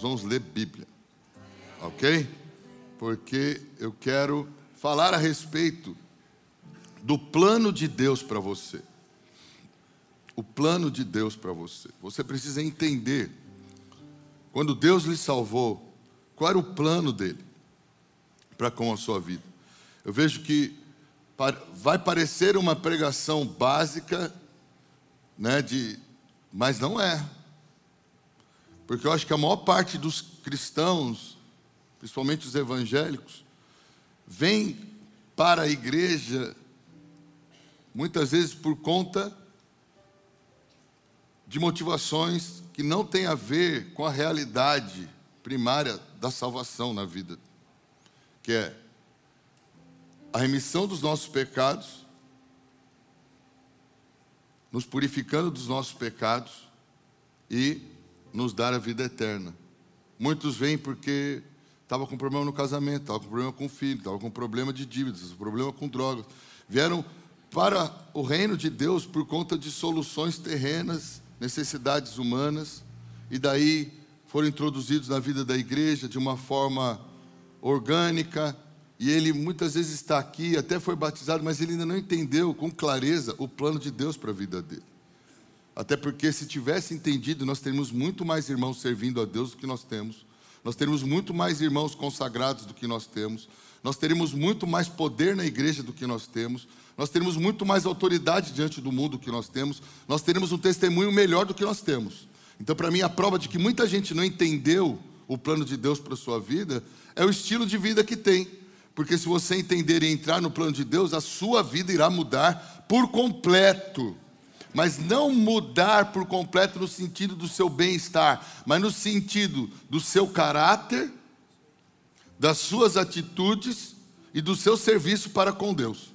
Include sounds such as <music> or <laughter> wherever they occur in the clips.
nós vamos ler Bíblia. Ok? Porque eu quero falar a respeito do plano de Deus para você. O plano de Deus para você. Você precisa entender, quando Deus lhe salvou, qual era o plano dele para com a sua vida. Eu vejo que vai parecer uma pregação básica, né, de, mas não é. Porque eu acho que a maior parte dos cristãos, principalmente os evangélicos, vem para a igreja muitas vezes por conta de motivações que não têm a ver com a realidade primária da salvação na vida, que é a remissão dos nossos pecados, nos purificando dos nossos pecados e nos dar a vida eterna. Muitos vêm porque estava com problema no casamento, estava com problema com o filho, estava com problema de dívidas, problema com drogas. Vieram para o reino de Deus por conta de soluções terrenas, necessidades humanas, e daí foram introduzidos na vida da igreja de uma forma orgânica, e ele muitas vezes está aqui, até foi batizado, mas ele ainda não entendeu com clareza o plano de Deus para a vida dele. Até porque se tivesse entendido, nós teríamos muito mais irmãos servindo a Deus do que nós temos. Nós teríamos muito mais irmãos consagrados do que nós temos. Nós teríamos muito mais poder na igreja do que nós temos. Nós teríamos muito mais autoridade diante do mundo do que nós temos. Nós teríamos um testemunho melhor do que nós temos. Então, para mim, a prova de que muita gente não entendeu o plano de Deus para a sua vida é o estilo de vida que tem. Porque se você entender e entrar no plano de Deus, a sua vida irá mudar por completo. Mas não mudar por completo no sentido do seu bem-estar, mas no sentido do seu caráter, das suas atitudes e do seu serviço para com Deus.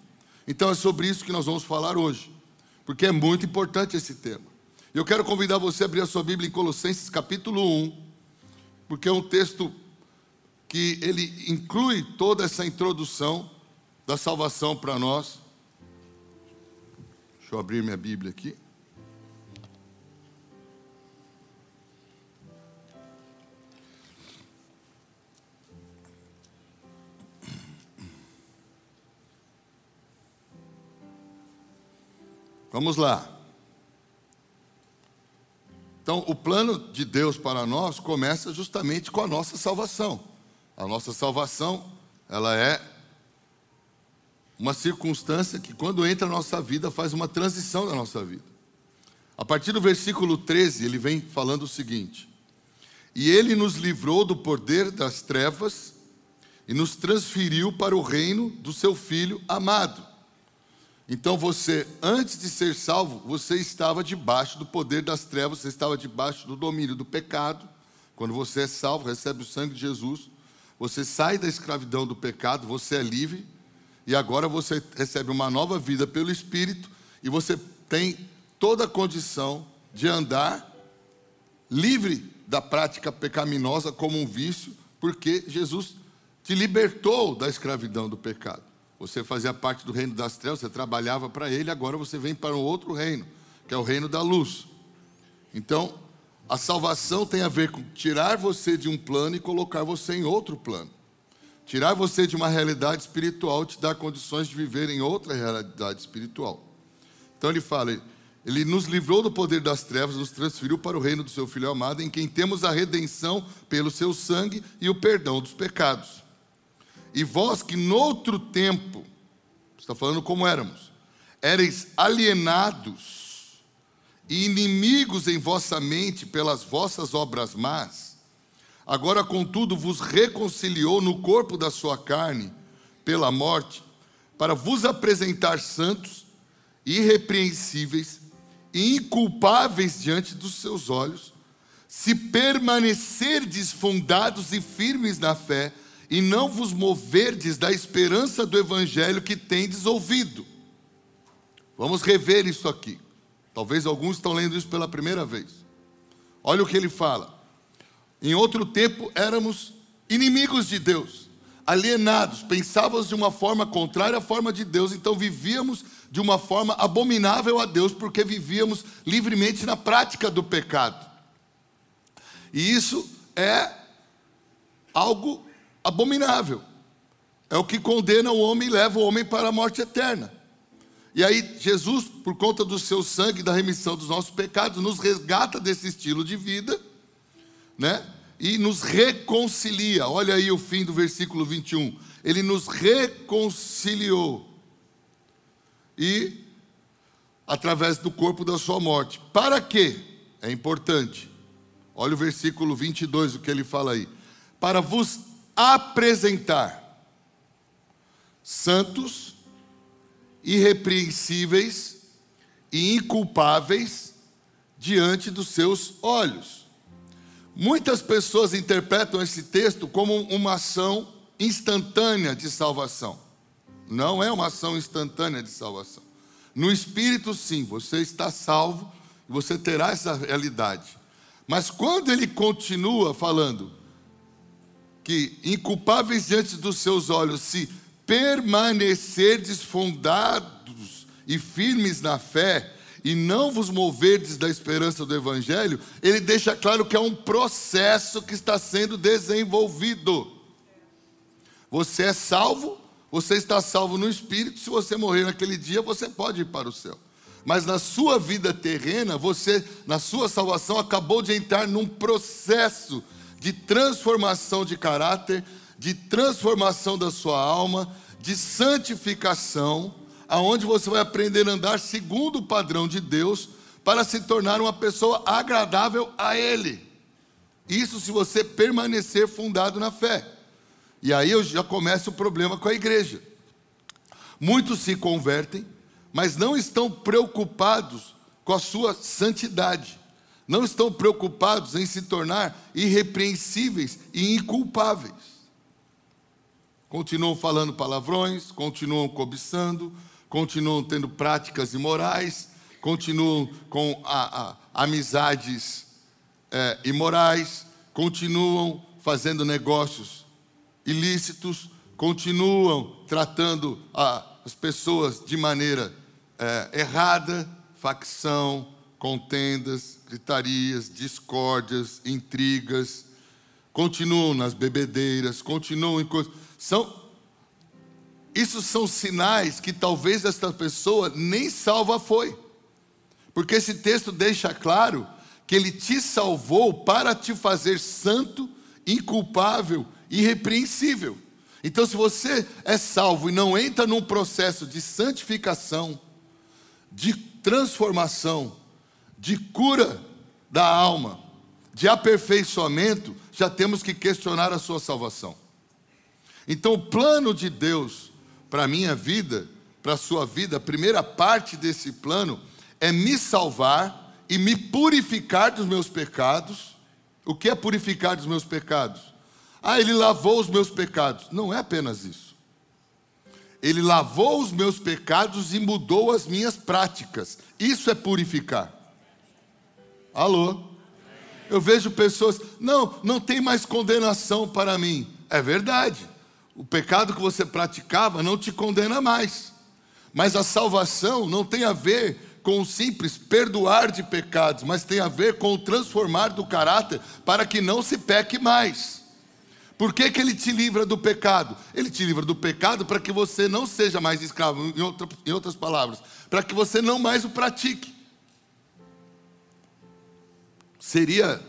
Então é sobre isso que nós vamos falar hoje, porque é muito importante esse tema. Eu quero convidar você a abrir a sua Bíblia em Colossenses capítulo 1, porque é um texto que ele inclui toda essa introdução da salvação para nós. Deixa eu abrir minha Bíblia aqui. Vamos lá. Então, o plano de Deus para nós começa justamente com a nossa salvação. A nossa salvação, ela é uma circunstância que, quando entra na nossa vida, faz uma transição na nossa vida. A partir do versículo 13, ele vem falando o seguinte: E ele nos livrou do poder das trevas e nos transferiu para o reino do seu filho amado. Então você, antes de ser salvo, você estava debaixo do poder das trevas, você estava debaixo do domínio do pecado. Quando você é salvo, recebe o sangue de Jesus, você sai da escravidão do pecado, você é livre, e agora você recebe uma nova vida pelo Espírito, e você tem toda a condição de andar livre da prática pecaminosa como um vício, porque Jesus te libertou da escravidão do pecado. Você fazia parte do reino das trevas, você trabalhava para ele, agora você vem para um outro reino, que é o reino da luz. Então, a salvação tem a ver com tirar você de um plano e colocar você em outro plano. Tirar você de uma realidade espiritual te dá condições de viver em outra realidade espiritual. Então ele fala, ele nos livrou do poder das trevas, nos transferiu para o reino do seu Filho amado, em quem temos a redenção pelo seu sangue e o perdão dos pecados. E vós que noutro tempo, está falando como éramos, éreis alienados, e inimigos em vossa mente pelas vossas obras más, agora, contudo, vos reconciliou no corpo da sua carne pela morte, para vos apresentar santos, irrepreensíveis e inculpáveis diante dos seus olhos, se permanecerdes fundados e firmes na fé, e não vos moverdes da esperança do evangelho que tendes ouvido. Vamos rever isso aqui. Talvez alguns estão lendo isso pela primeira vez. Olha o que ele fala. Em outro tempo éramos inimigos de Deus, alienados, pensávamos de uma forma contrária à forma de Deus, então vivíamos de uma forma abominável a Deus, porque vivíamos livremente na prática do pecado. E isso é algo abominável. É o que condena o homem e leva o homem para a morte eterna. E aí, Jesus, por conta do seu sangue, da remissão dos nossos pecados, nos resgata desse estilo de vida, né? E nos reconcilia. Olha aí o fim do versículo 21. Ele nos reconciliou. E através do corpo da sua morte. Para quê? É importante. Olha o versículo 22, o que ele fala aí. Para vos apresentar santos, irrepreensíveis e inculpáveis diante dos seus olhos. Muitas pessoas interpretam esse texto como uma ação instantânea de salvação. Não é uma ação instantânea de salvação. No espírito, sim, você está salvo e você terá essa realidade. Mas quando ele continua falando que inculpáveis diante dos seus olhos, se permanecerdes fundados e firmes na fé, e não vos moverdes da esperança do Evangelho, ele deixa claro que é um processo que está sendo desenvolvido. Você é salvo, você está salvo no Espírito, se você morrer naquele dia, você pode ir para o céu. Mas na sua vida terrena, você, na sua salvação, acabou de entrar num processo de transformação de caráter, de transformação da sua alma, de santificação, aonde você vai aprender a andar segundo o padrão de Deus para se tornar uma pessoa agradável a Ele. Isso se você permanecer fundado na fé. E aí eu já começo o problema com a igreja. Muitos se convertem, mas não estão preocupados com a sua santidade. Não estão preocupados em se tornar irrepreensíveis e inculpáveis. Continuam falando palavrões, continuam cobiçando, continuam tendo práticas imorais, continuam com a, a, amizades é, imorais, continuam fazendo negócios ilícitos, continuam tratando a, as pessoas de maneira é, errada, facção, contendas, gritarias, discórdias, intrigas, continuam nas bebedeiras, continuam em coisas. São, isso são sinais que talvez esta pessoa nem salva foi. Porque esse texto deixa claro que ele te salvou para te fazer santo, inculpável, irrepreensível. Então, se você é salvo e não entra num processo de santificação, de transformação, de cura da alma, de aperfeiçoamento, já temos que questionar a sua salvação. Então, o plano de Deus para a minha vida, para a sua vida, a primeira parte desse plano é me salvar e me purificar dos meus pecados. O que é purificar dos meus pecados? Ah, ele lavou os meus pecados. Não é apenas isso. Ele lavou os meus pecados e mudou as minhas práticas. Isso é purificar. Alô? Eu vejo pessoas, não, não tem mais condenação para mim. É verdade. O pecado que você praticava não te condena mais. Mas a salvação não tem a ver com o simples perdoar de pecados, mas tem a ver com o transformar do caráter para que não se peque mais. Por que, que ele te livra do pecado? Ele te livra do pecado para que você não seja mais escravo, em, outra, em outras palavras, para que você não mais o pratique. Seria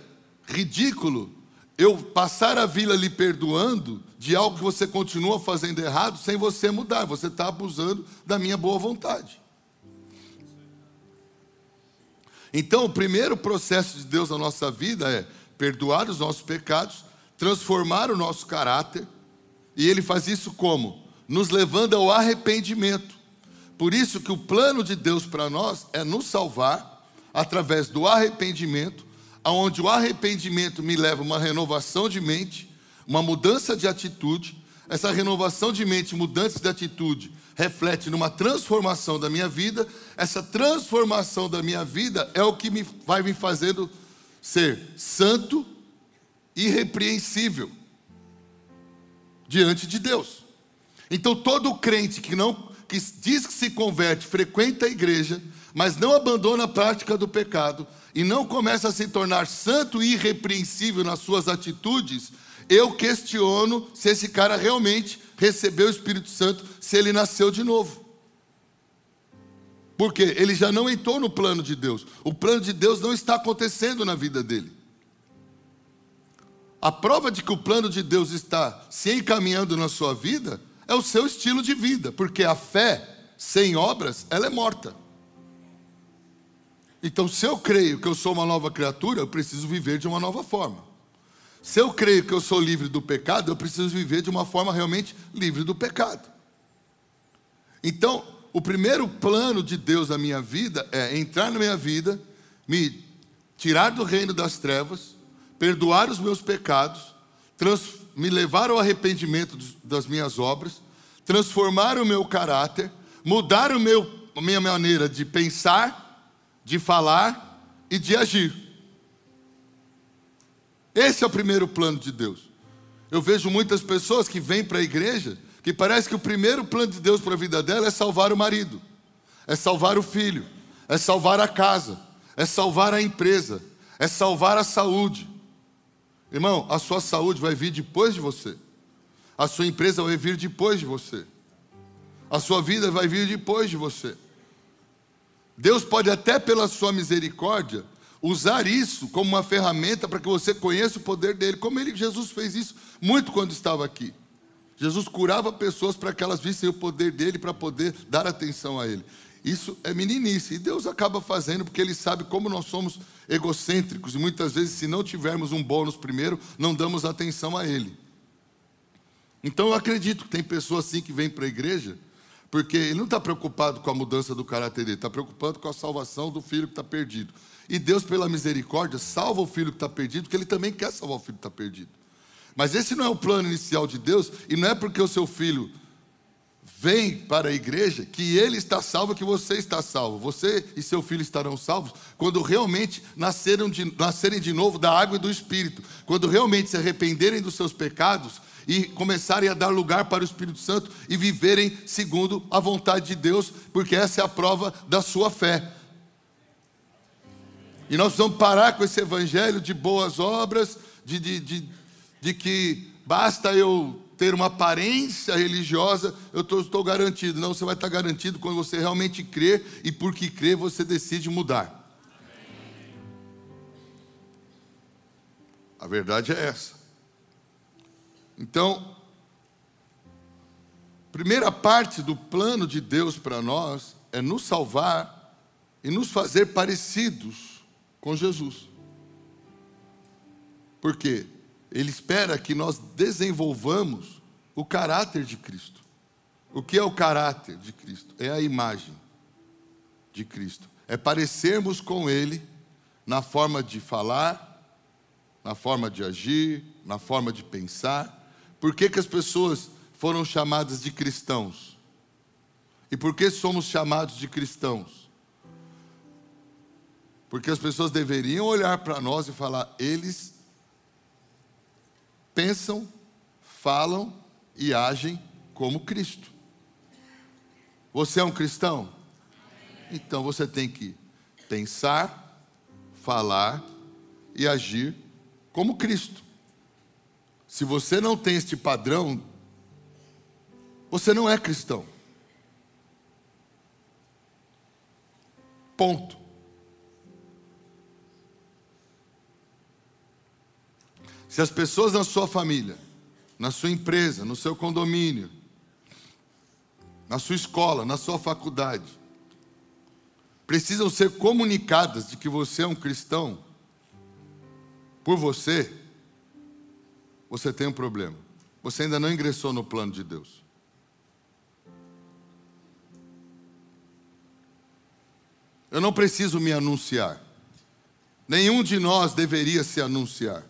ridículo eu passar a vida lhe perdoando de algo que você continua fazendo errado sem você mudar. Você está abusando da minha boa vontade. Então, o primeiro processo de Deus na nossa vida é perdoar os nossos pecados, transformar o nosso caráter, e Ele faz isso como? Nos levando ao arrependimento. Por isso que o plano de Deus para nós é nos salvar através do arrependimento onde o arrependimento me leva a uma renovação de mente, uma mudança de atitude. Essa renovação de mente, mudança de atitude, reflete numa transformação da minha vida. Essa transformação da minha vida é o que me vai me fazendo ser santo, irrepreensível diante de Deus. Então todo crente que não que diz que se converte, frequenta a igreja, mas não abandona a prática do pecado e não começa a se tornar santo e irrepreensível nas suas atitudes, eu questiono se esse cara realmente recebeu o Espírito Santo, se ele nasceu de novo. Porque ele já não entrou no plano de Deus. O plano de Deus não está acontecendo na vida dele. A prova de que o plano de Deus está se encaminhando na sua vida é o seu estilo de vida, porque a fé sem obras, ela é morta. Então, se eu creio que eu sou uma nova criatura, eu preciso viver de uma nova forma. Se eu creio que eu sou livre do pecado, eu preciso viver de uma forma realmente livre do pecado. Então, o primeiro plano de Deus na minha vida é entrar na minha vida, me tirar do reino das trevas, perdoar os meus pecados, me levar ao arrependimento das minhas obras, transformar o meu caráter, mudar o meu, a minha maneira de pensar, de falar e de agir. Esse é o primeiro plano de Deus. Eu vejo muitas pessoas que vêm para a igreja que parece que o primeiro plano de Deus para a vida dela é salvar o marido, é salvar o filho, é salvar a casa, é salvar a empresa, é salvar a saúde. Irmão, a sua saúde vai vir depois de você. A sua empresa vai vir depois de você. A sua vida vai vir depois de você. Deus pode até pela sua misericórdia usar isso como uma ferramenta para que você conheça o poder dele, como ele Jesus fez isso muito quando estava aqui. Jesus curava pessoas para que elas vissem o poder dele para poder dar atenção a ele. Isso é meninice. E Deus acaba fazendo porque ele sabe como nós somos egocêntricos e muitas vezes, se não tivermos um bônus primeiro, não damos atenção a ele. Então eu acredito que tem pessoas assim que vêm para a igreja porque ele não está preocupado com a mudança do caráter dele, está preocupado com a salvação do filho que está perdido. E Deus, pela misericórdia, salva o filho que está perdido, porque ele também quer salvar o filho que está perdido. Mas esse não é o plano inicial de Deus, e não é porque o seu filho vem para a igreja que ele está salvo, que você está salvo. Você e seu filho estarão salvos quando realmente nasceram de, nascerem de novo da água e do Espírito, quando realmente se arrependerem dos seus pecados e começarem a dar lugar para o Espírito Santo e viverem segundo a vontade de Deus, porque essa é a prova da sua fé. E nós vamos parar com esse evangelho de boas obras, de, de, de de que basta eu ter uma aparência religiosa, eu estou garantido. Não, você vai estar garantido quando você realmente crer e porque crer você decide mudar. A verdade é essa. Então, primeira parte do plano de Deus para nós é nos salvar e nos fazer parecidos com Jesus. Por quê? Ele espera que nós desenvolvamos o caráter de Cristo. O que é o caráter de Cristo? É a imagem de Cristo. É parecermos com Ele na forma de falar, na forma de agir, na forma de pensar. Por que, que as pessoas foram chamadas de cristãos? E por que somos chamados de cristãos? Porque as pessoas deveriam olhar para nós e falar: eles pensam, falam e agem como Cristo. Você é um cristão? Então você tem que pensar, falar e agir como Cristo. Se você não tem este padrão, você não é cristão. Ponto. Se as pessoas na sua família, na sua empresa, no seu condomínio, na sua escola, na sua faculdade, precisam ser comunicadas de que você é um cristão, por você, você tem um problema. Você ainda não ingressou no plano de Deus. Eu não preciso me anunciar. Nenhum de nós deveria se anunciar.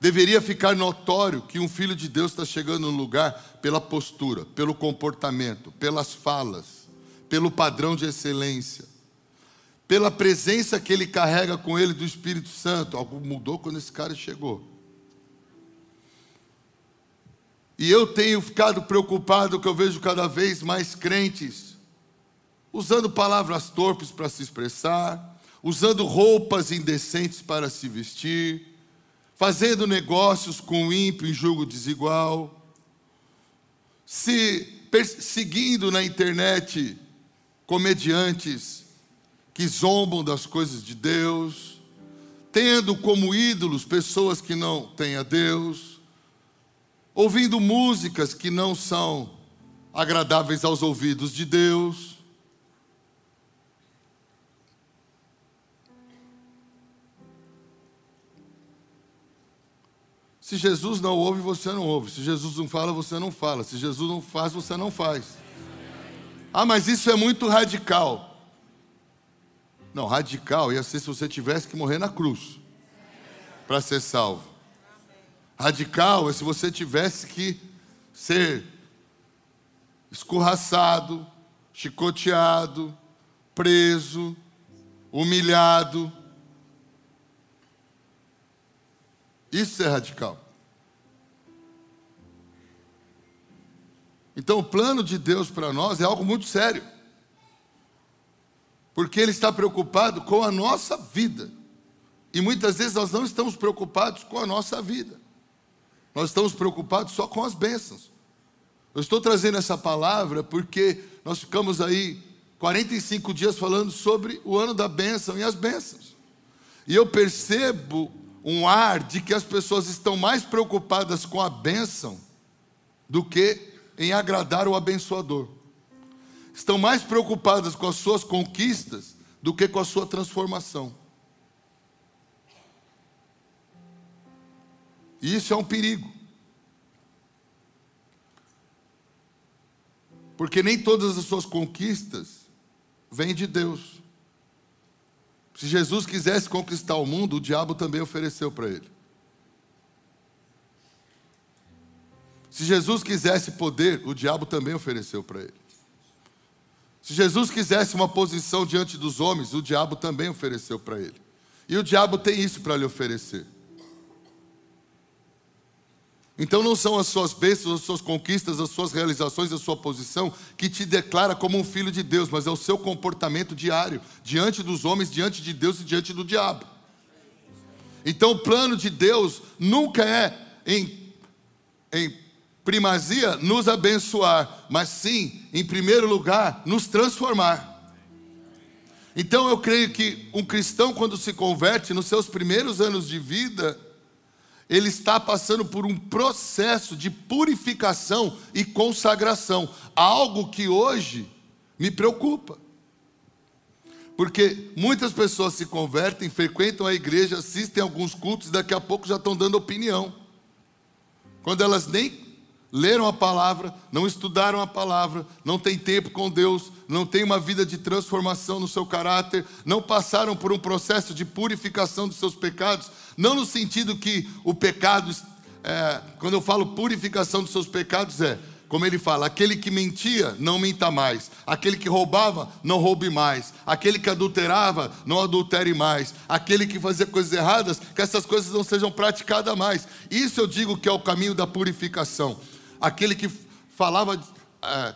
Deveria ficar notório que um filho de Deus está chegando no lugar pela postura, pelo comportamento, pelas falas, pelo padrão de excelência, pela presença que ele carrega com ele do Espírito Santo. Algo mudou quando esse cara chegou. E eu tenho ficado preocupado que eu vejo cada vez mais crentes usando palavras torpes para se expressar, usando roupas indecentes para se vestir, fazendo negócios com o ímpio em julgo desigual, se perseguindo na internet comediantes que zombam das coisas de Deus, tendo como ídolos pessoas que não têm a Deus, ouvindo músicas que não são agradáveis aos ouvidos de Deus. Se Jesus não ouve, você não ouve. Se Jesus não fala, você não fala. Se Jesus não faz, você não faz. Ah, mas isso é muito radical. Não, radical ia ser se você tivesse que morrer na cruz para ser salvo. Radical é se você tivesse que ser escorraçado, chicoteado, preso, humilhado. Isso é radical. Então, o plano de Deus para nós é algo muito sério. Porque Ele está preocupado com a nossa vida. E muitas vezes nós não estamos preocupados com a nossa vida. Nós estamos preocupados só com as bênçãos. Eu estou trazendo essa palavra porque nós ficamos aí 45 dias falando sobre o ano da bênção e as bênçãos. E eu percebo um ar de que as pessoas estão mais preocupadas com a bênção do que em agradar o abençoador estão mais preocupadas com as suas conquistas do que com a sua transformação. E isso é um perigo. Porque nem todas as suas conquistas vêm de Deus. Se Jesus quisesse conquistar o mundo, o diabo também ofereceu para ele. Se Jesus quisesse poder, o diabo também ofereceu para ele. Se Jesus quisesse uma posição diante dos homens, o diabo também ofereceu para ele. E o diabo tem isso para lhe oferecer. Então não são as suas bênçãos, as suas conquistas, as suas realizações, a sua posição que te declara como um filho de Deus, mas é o seu comportamento diário, diante dos homens, diante de Deus e diante do diabo. Então o plano de Deus nunca é em, em primazia nos abençoar, mas sim, em primeiro lugar, nos transformar. Então eu creio que um cristão, quando se converte, nos seus primeiros anos de vida, ele está passando por um processo de purificação e consagração, algo que hoje me preocupa. Porque muitas pessoas se convertem, frequentam a igreja, assistem alguns cultos daqui a pouco já estão dando opinião. Quando elas nem leram a palavra, não estudaram a palavra, não têm tempo com Deus, não têm uma vida de transformação no seu caráter, não passaram por um processo de purificação dos seus pecados, não no sentido que o pecado, é, quando eu falo purificação dos seus pecados, é como ele fala, aquele que mentia, não minta mais. Aquele que roubava, não roube mais. Aquele que adulterava, não adultere mais. Aquele que fazia coisas erradas, que essas coisas não sejam praticadas mais. Isso eu digo que é o caminho da purificação aquele que falava, é,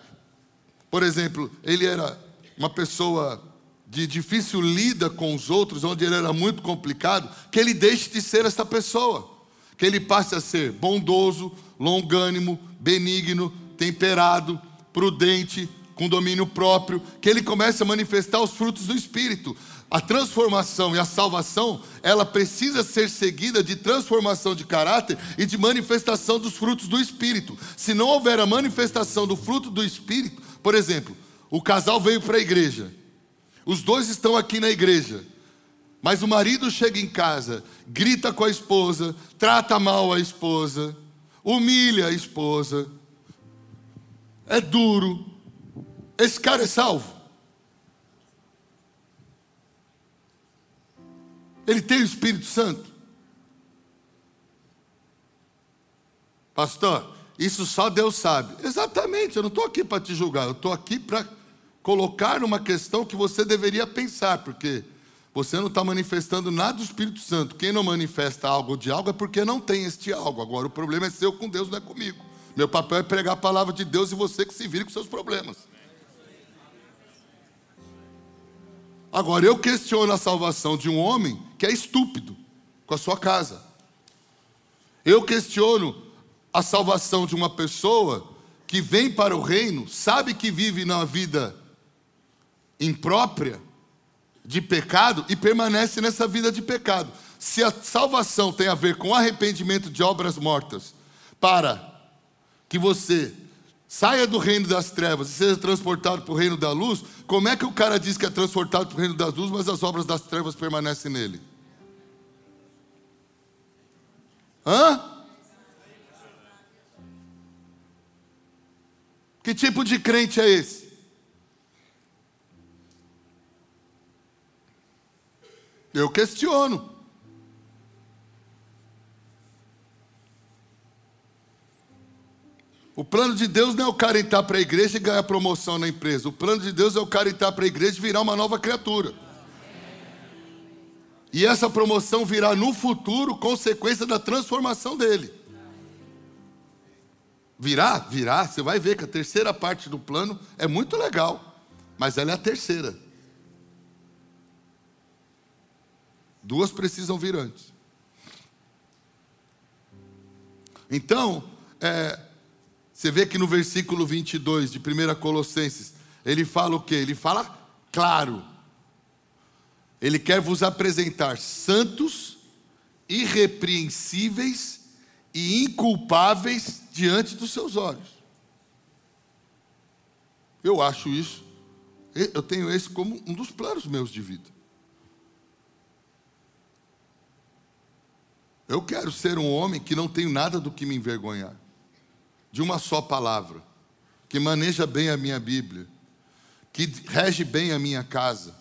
por exemplo, ele era uma pessoa de difícil lida com os outros, onde ele era muito complicado, que ele deixe de ser essa pessoa, que ele passe a ser bondoso, longânimo, benigno, temperado, prudente, com domínio próprio, que ele comece a manifestar os frutos do Espírito. A transformação e a salvação, ela precisa ser seguida de transformação de caráter e de manifestação dos frutos do Espírito. Se não houver a manifestação do fruto do Espírito, por exemplo, o casal veio para a igreja, os dois estão aqui na igreja, mas o marido chega em casa, grita com a esposa, trata mal a esposa, humilha a esposa, é duro. Esse cara é salvo? Ele tem o Espírito Santo? Pastor, isso só Deus sabe. Exatamente, eu não estou aqui para te julgar, eu estou aqui para colocar uma questão que você deveria pensar, porque você não está manifestando nada do Espírito Santo. Quem não manifesta algo de algo é porque não tem este algo. Agora, o problema é seu com Deus, não é comigo. Meu papel é pregar a palavra de Deus e você que se vire com seus problemas. Agora, eu questiono a salvação de um homem que é estúpido com a sua casa. Eu questiono a salvação de uma pessoa que vem para o reino, sabe que vive na vida imprópria, de pecado e permanece nessa vida de pecado. Se a salvação tem a ver com arrependimento de obras mortas, para que você saia do reino das trevas e seja transportado para o reino da luz, como é que o cara diz que é transportado para o reino das luzes, mas as obras das trevas permanecem nele? Hã? Que tipo de crente é esse? Eu questiono. O plano de Deus não é o cara entrar para a igreja e ganhar promoção na empresa. O plano de Deus é o cara entrar para a igreja e virar uma nova criatura. E essa promoção virá no futuro consequência da transformação dele. Virá? Virá. Você vai ver que a terceira parte do plano é muito legal. Mas ela é a terceira. Duas precisam vir antes. Então, é, você vê que no versículo 22 de 1 Colossenses, ele fala o quê? Ele fala claro. Ele quer vos apresentar santos, irrepreensíveis e inculpáveis diante dos seus olhos. Eu acho isso, eu tenho esse como um dos planos meus de vida. Eu quero ser um homem que não tenho nada do que me envergonhar de uma só palavra, que maneja bem a minha Bíblia, que rege bem a minha casa,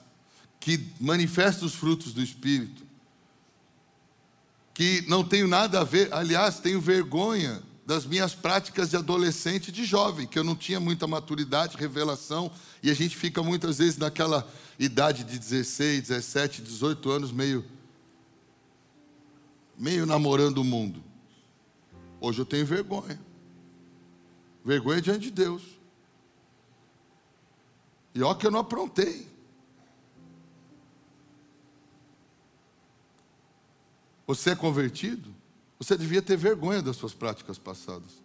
que manifesta os frutos do Espírito, que não tenho nada a ver, aliás, tenho vergonha das minhas práticas de adolescente e de jovem, que eu não tinha muita maturidade, revelação, e a gente fica muitas vezes naquela idade de 16, 17, 18 anos, meio, meio namorando o mundo. Hoje eu tenho vergonha. Vergonha diante de Deus. E ó que eu não aprontei. Você é convertido? Você devia ter vergonha das suas práticas passadas.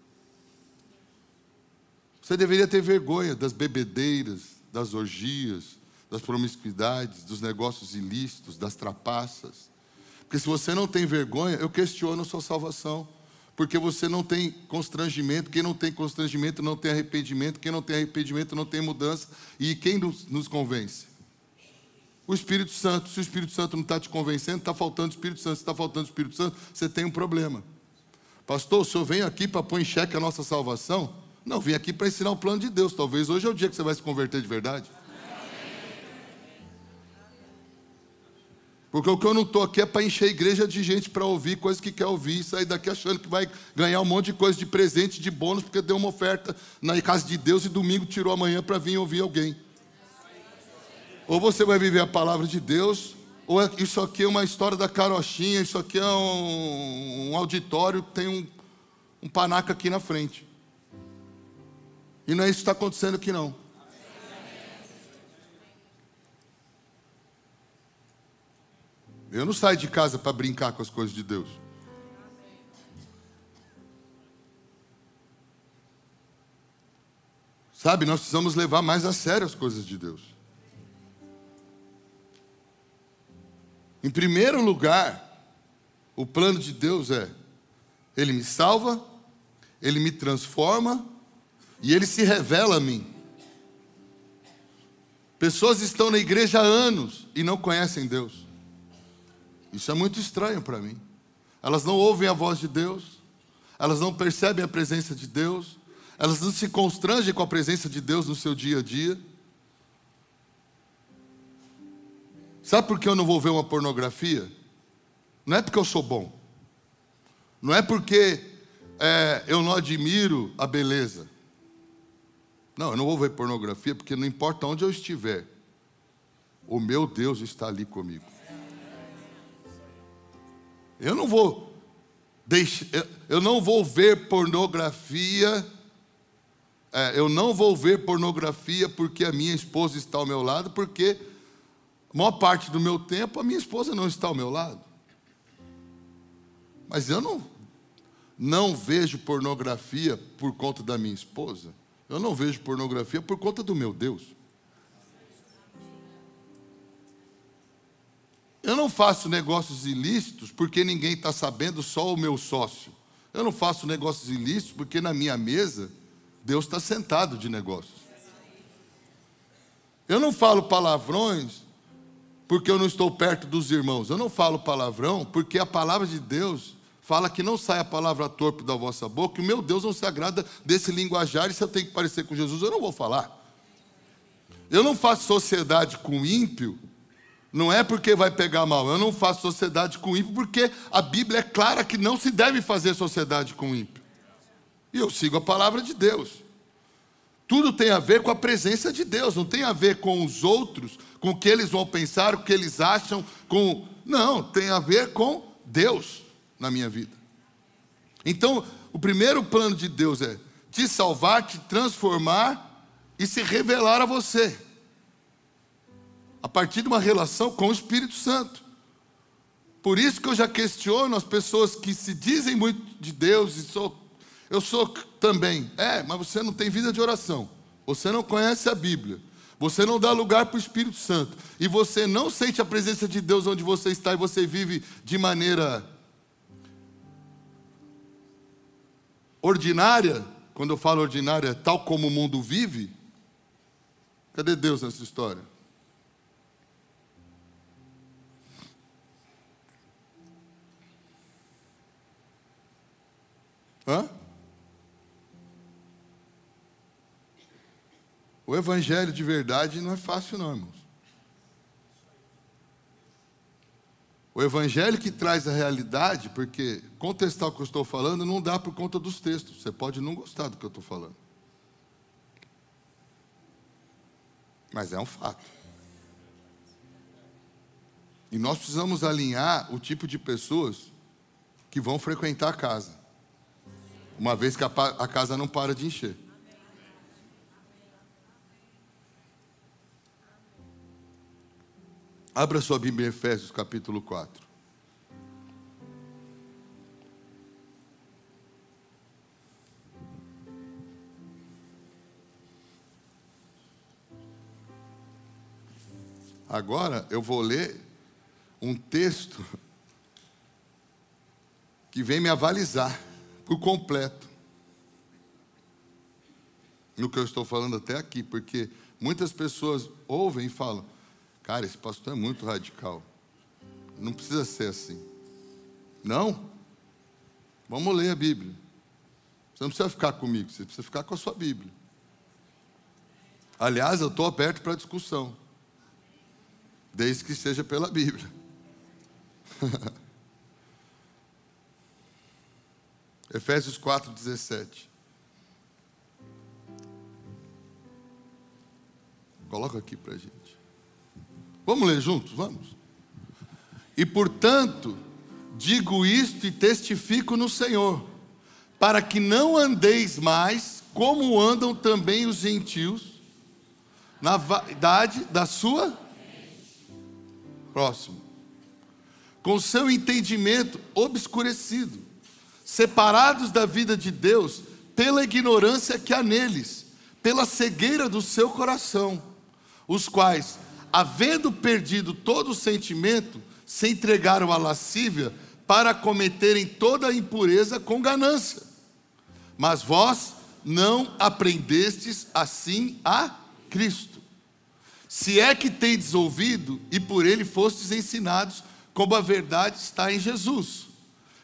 Você deveria ter vergonha das bebedeiras, das orgias, das promiscuidades, dos negócios ilícitos, das trapaças. Porque se você não tem vergonha, eu questiono a sua salvação porque você não tem constrangimento. Quem não tem constrangimento não tem arrependimento. Quem não tem arrependimento não tem mudança. E quem nos, nos convence? O Espírito Santo. Se o Espírito Santo não está te convencendo, está faltando o Espírito Santo. Se está faltando o Espírito Santo, você tem um problema. Pastor, o senhor vem aqui para pôr em xeque a nossa salvação? Não, vim aqui para ensinar o plano de Deus. Talvez hoje é o dia que você vai se converter de verdade. Porque o que eu não estou aqui é para encher a igreja de gente para ouvir coisas que quer ouvir e sair daqui achando que vai ganhar um monte de coisa de presente, de bônus, porque deu uma oferta na casa de Deus e domingo tirou amanhã para vir ouvir alguém. Ou você vai viver a palavra de Deus, ou é, isso aqui é uma história da carochinha, isso aqui é um, um auditório tem um, um panaca aqui na frente. E não é isso que está acontecendo aqui não. Eu não saio de casa para brincar com as coisas de Deus. Sabe, nós precisamos levar mais a sério as coisas de Deus. Em primeiro lugar, o plano de Deus é: Ele me salva, Ele me transforma e Ele se revela a mim. Pessoas estão na igreja há anos e não conhecem Deus. Isso é muito estranho para mim. Elas não ouvem a voz de Deus, elas não percebem a presença de Deus, elas não se constrangem com a presença de Deus no seu dia a dia. Sabe por que eu não vou ver uma pornografia? Não é porque eu sou bom, não é porque é, eu não admiro a beleza. Não, eu não vou ver pornografia porque não importa onde eu estiver, o meu Deus está ali comigo. Eu não vou deixar, eu não vou ver pornografia. É, eu não vou ver pornografia porque a minha esposa está ao meu lado, porque A maior parte do meu tempo, a minha esposa não está ao meu lado. Mas eu não, não vejo pornografia por conta da minha esposa. Eu não vejo pornografia por conta do meu Deus. Eu não faço negócios ilícitos porque ninguém está sabendo, só o meu sócio. Eu não faço negócios ilícitos porque na minha mesa Deus está sentado de negócios. Eu não falo palavrões porque eu não estou perto dos irmãos. Eu não falo palavrão porque a palavra de Deus fala que não sai a palavra torpe da vossa boca, e o meu Deus não se agrada desse linguajar, e se eu tenho que parecer com Jesus, eu não vou falar. Eu não faço sociedade com ímpio, não é porque vai pegar mal, eu não faço sociedade com ímpio, porque a Bíblia é clara que não se deve fazer sociedade com ímpio. E eu sigo a palavra de Deus. Tudo tem a ver com a presença de Deus, não tem a ver com os outros, com o que eles vão pensar, o que eles acham, com. Não, tem a ver com Deus na minha vida. Então, o primeiro plano de Deus é te salvar, te transformar e se revelar a você. A partir de uma relação com o Espírito Santo. Por isso que eu já questiono as pessoas que se dizem muito de Deus e sou eu sou também. É, mas você não tem vida de oração. Você não conhece a Bíblia. Você não dá lugar para o Espírito Santo. E você não sente a presença de Deus onde você está e você vive de maneira ordinária. Quando eu falo ordinária, tal como o mundo vive. Cadê Deus nessa história? Hã? O evangelho de verdade não é fácil, não, irmãos. O evangelho que traz a realidade, porque contestar o que eu estou falando não dá por conta dos textos. Você pode não gostar do que eu estou falando. Mas é um fato. E nós precisamos alinhar o tipo de pessoas que vão frequentar a casa. Uma vez que a, casa não para de encher. Abra sua Bíblia em Efésios capítulo 4. Agora eu vou ler um texto que vem me avalizar por completo no que eu estou falando até aqui, porque muitas pessoas ouvem e falam: Cara, esse pastor é muito radical. Não precisa ser assim. Não? Vamos ler a Bíblia. Você não precisa ficar comigo, você precisa ficar com a sua Bíblia. Aliás, eu estou aberto para discussão. Desde que seja pela Bíblia. <laughs> Efésios 4, 17. Coloca aqui para gente. Vamos ler juntos? Vamos. E portanto, digo isto e testifico no Senhor, para que não andeis mais como andam também os gentios, na vaidade da sua. Próximo. Com seu entendimento obscurecido, separados da vida de Deus pela ignorância que há neles, pela cegueira do seu coração, os quais havendo perdido todo o sentimento, se entregaram à lascívia para cometerem toda a impureza com ganância. Mas vós não aprendestes assim a Cristo. Se é que tendes ouvido e por ele fostes ensinados, como a verdade está em Jesus,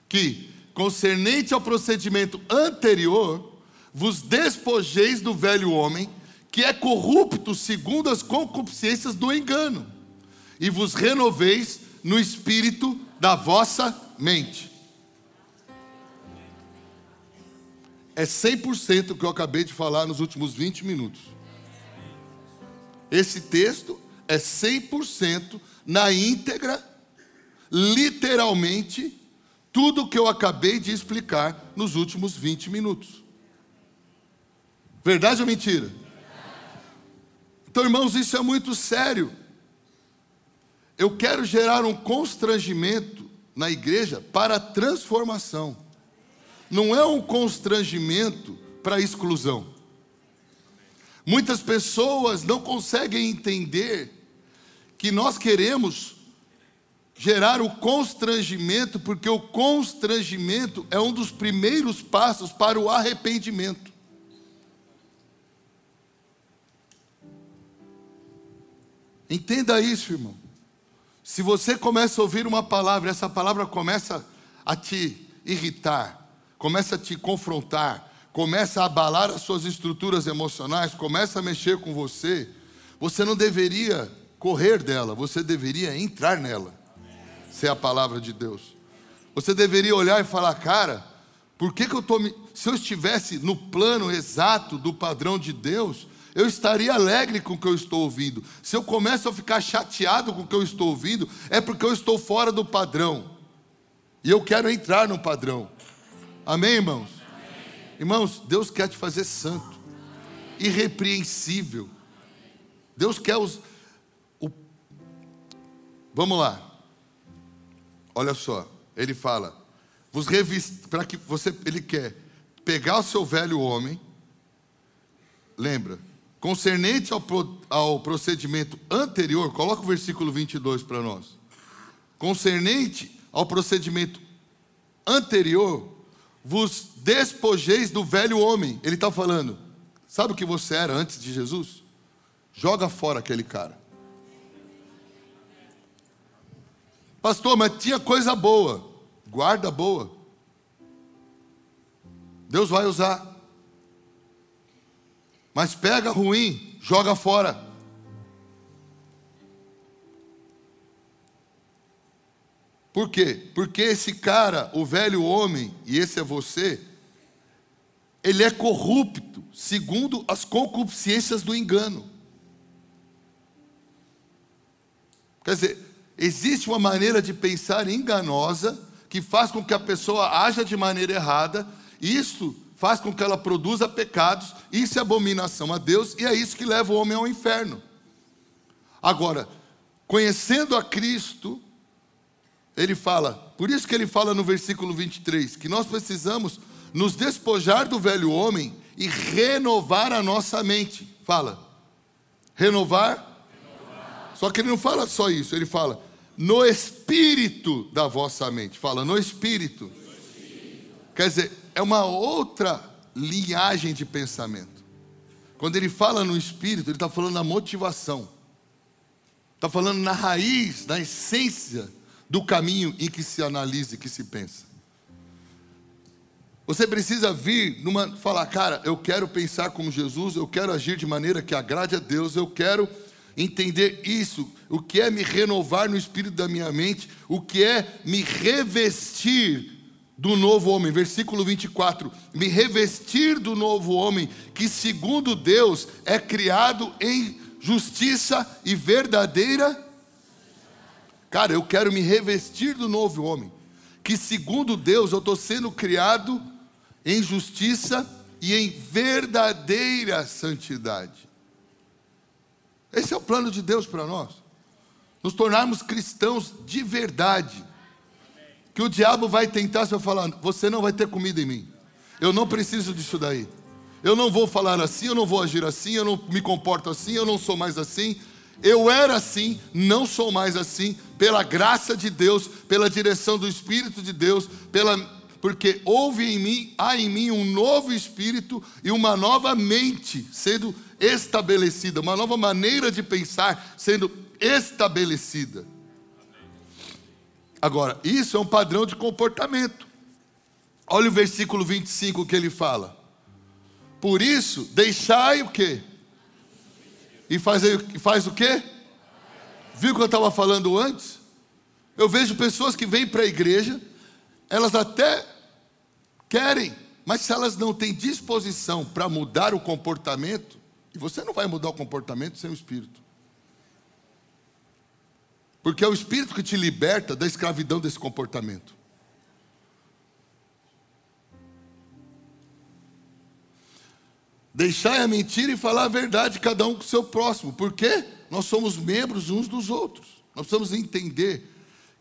que, concernente ao procedimento anterior, vos despojeis do velho homem que é corrupto segundo as concupiscências do engano, e vos renoveis no espírito da vossa mente. É 100% o que eu acabei de falar nos últimos 20 minutos. Esse texto é 100% na íntegra, literalmente, tudo o que eu acabei de explicar nos últimos 20 minutos. Verdade ou mentira? Então, irmãos, isso é muito sério. Eu quero gerar um constrangimento na igreja para transformação. Não é um constrangimento para exclusão. Muitas pessoas não conseguem entender que nós queremos gerar o constrangimento, porque o constrangimento é um dos primeiros passos para o arrependimento. Entenda isso, irmão. Se você começa a ouvir uma palavra, essa palavra começa a te irritar, começa a te confrontar, começa a abalar as suas estruturas emocionais, começa a mexer com você, você não deveria correr dela, você deveria entrar nela. Se é a palavra de Deus. Você deveria olhar e falar, cara, por que, que eu estou me... Se eu estivesse no plano exato do padrão de Deus, eu estaria alegre com o que eu estou ouvindo. Se eu começo a ficar chateado com o que eu estou ouvindo, é porque eu estou fora do padrão. E eu quero entrar no padrão. Amém, irmãos? Amém. Irmãos, Deus quer te fazer santo, irrepreensível. Deus quer os. O... Vamos lá. Olha só, ele fala, vos revist... para que você, ele quer pegar o seu velho homem. Lembra? Concernente ao, pro, ao procedimento anterior, coloca o versículo 22 para nós. Concernente ao procedimento anterior, vos despojeis do velho homem. Ele está falando, sabe o que você era antes de Jesus? Joga fora aquele cara. Pastor, mas tinha coisa boa. Guarda boa. Deus vai usar. Mas pega ruim, joga fora. Por quê? Porque esse cara, o velho homem, e esse é você, ele é corrupto, segundo as concupiscências do engano. Quer dizer, existe uma maneira de pensar enganosa que faz com que a pessoa haja de maneira errada, isso faz com que ela produza pecados, isso é abominação a Deus e é isso que leva o homem ao inferno. Agora, conhecendo a Cristo, ele fala, por isso que ele fala no versículo 23, que nós precisamos nos despojar do velho homem e renovar a nossa mente. Fala, renovar? Só que ele não fala só isso, ele fala, no espírito da vossa mente. Fala, no espírito. No espírito. Quer dizer, é uma outra linhagem de pensamento. Quando ele fala no espírito, ele está falando na motivação, está falando na raiz, na essência do caminho em que se analisa e que se pensa. Você precisa vir numa falar, cara, eu quero pensar como Jesus, eu quero agir de maneira que agrade a Deus, eu quero entender isso, o que é me renovar no espírito da minha mente, o que é me revestir do novo homem, versículo 24: me revestir do novo homem, que segundo Deus é criado em justiça e verdadeira. Cara, eu quero me revestir do novo homem, que segundo Deus eu estou sendo criado em justiça e em verdadeira santidade. Esse é o plano de Deus para nós, nos tornarmos cristãos de verdade que o diabo vai tentar se eu falar, você não vai ter comida em mim. Eu não preciso disso daí. Eu não vou falar assim, eu não vou agir assim, eu não me comporto assim, eu não sou mais assim. Eu era assim, não sou mais assim, pela graça de Deus, pela direção do Espírito de Deus, pela porque houve em mim, há em mim um novo espírito e uma nova mente sendo estabelecida, uma nova maneira de pensar sendo estabelecida. Agora, isso é um padrão de comportamento. Olha o versículo 25 que ele fala. Por isso, deixai o quê? E faz, faz o quê? Viu o que eu estava falando antes? Eu vejo pessoas que vêm para a igreja, elas até querem, mas se elas não têm disposição para mudar o comportamento, e você não vai mudar o comportamento sem o Espírito. Porque é o Espírito que te liberta da escravidão desse comportamento. Deixai a mentira e falar a verdade, cada um com o seu próximo. Por quê? Nós somos membros uns dos outros. Nós precisamos entender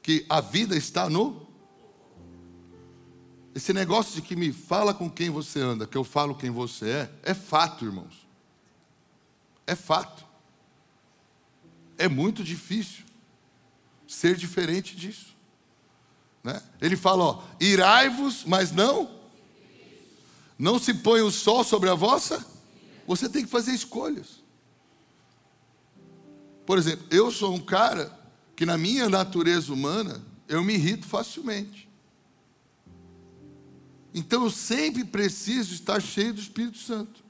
que a vida está no. Esse negócio de que me fala com quem você anda, que eu falo quem você é, é fato, irmãos. É fato. É muito difícil ser diferente disso. Né? Ele fala, ó, irai-vos, mas não. Não se põe o sol sobre a vossa. Você tem que fazer escolhas. Por exemplo, eu sou um cara que na minha natureza humana eu me irrito facilmente. Então eu sempre preciso estar cheio do Espírito Santo.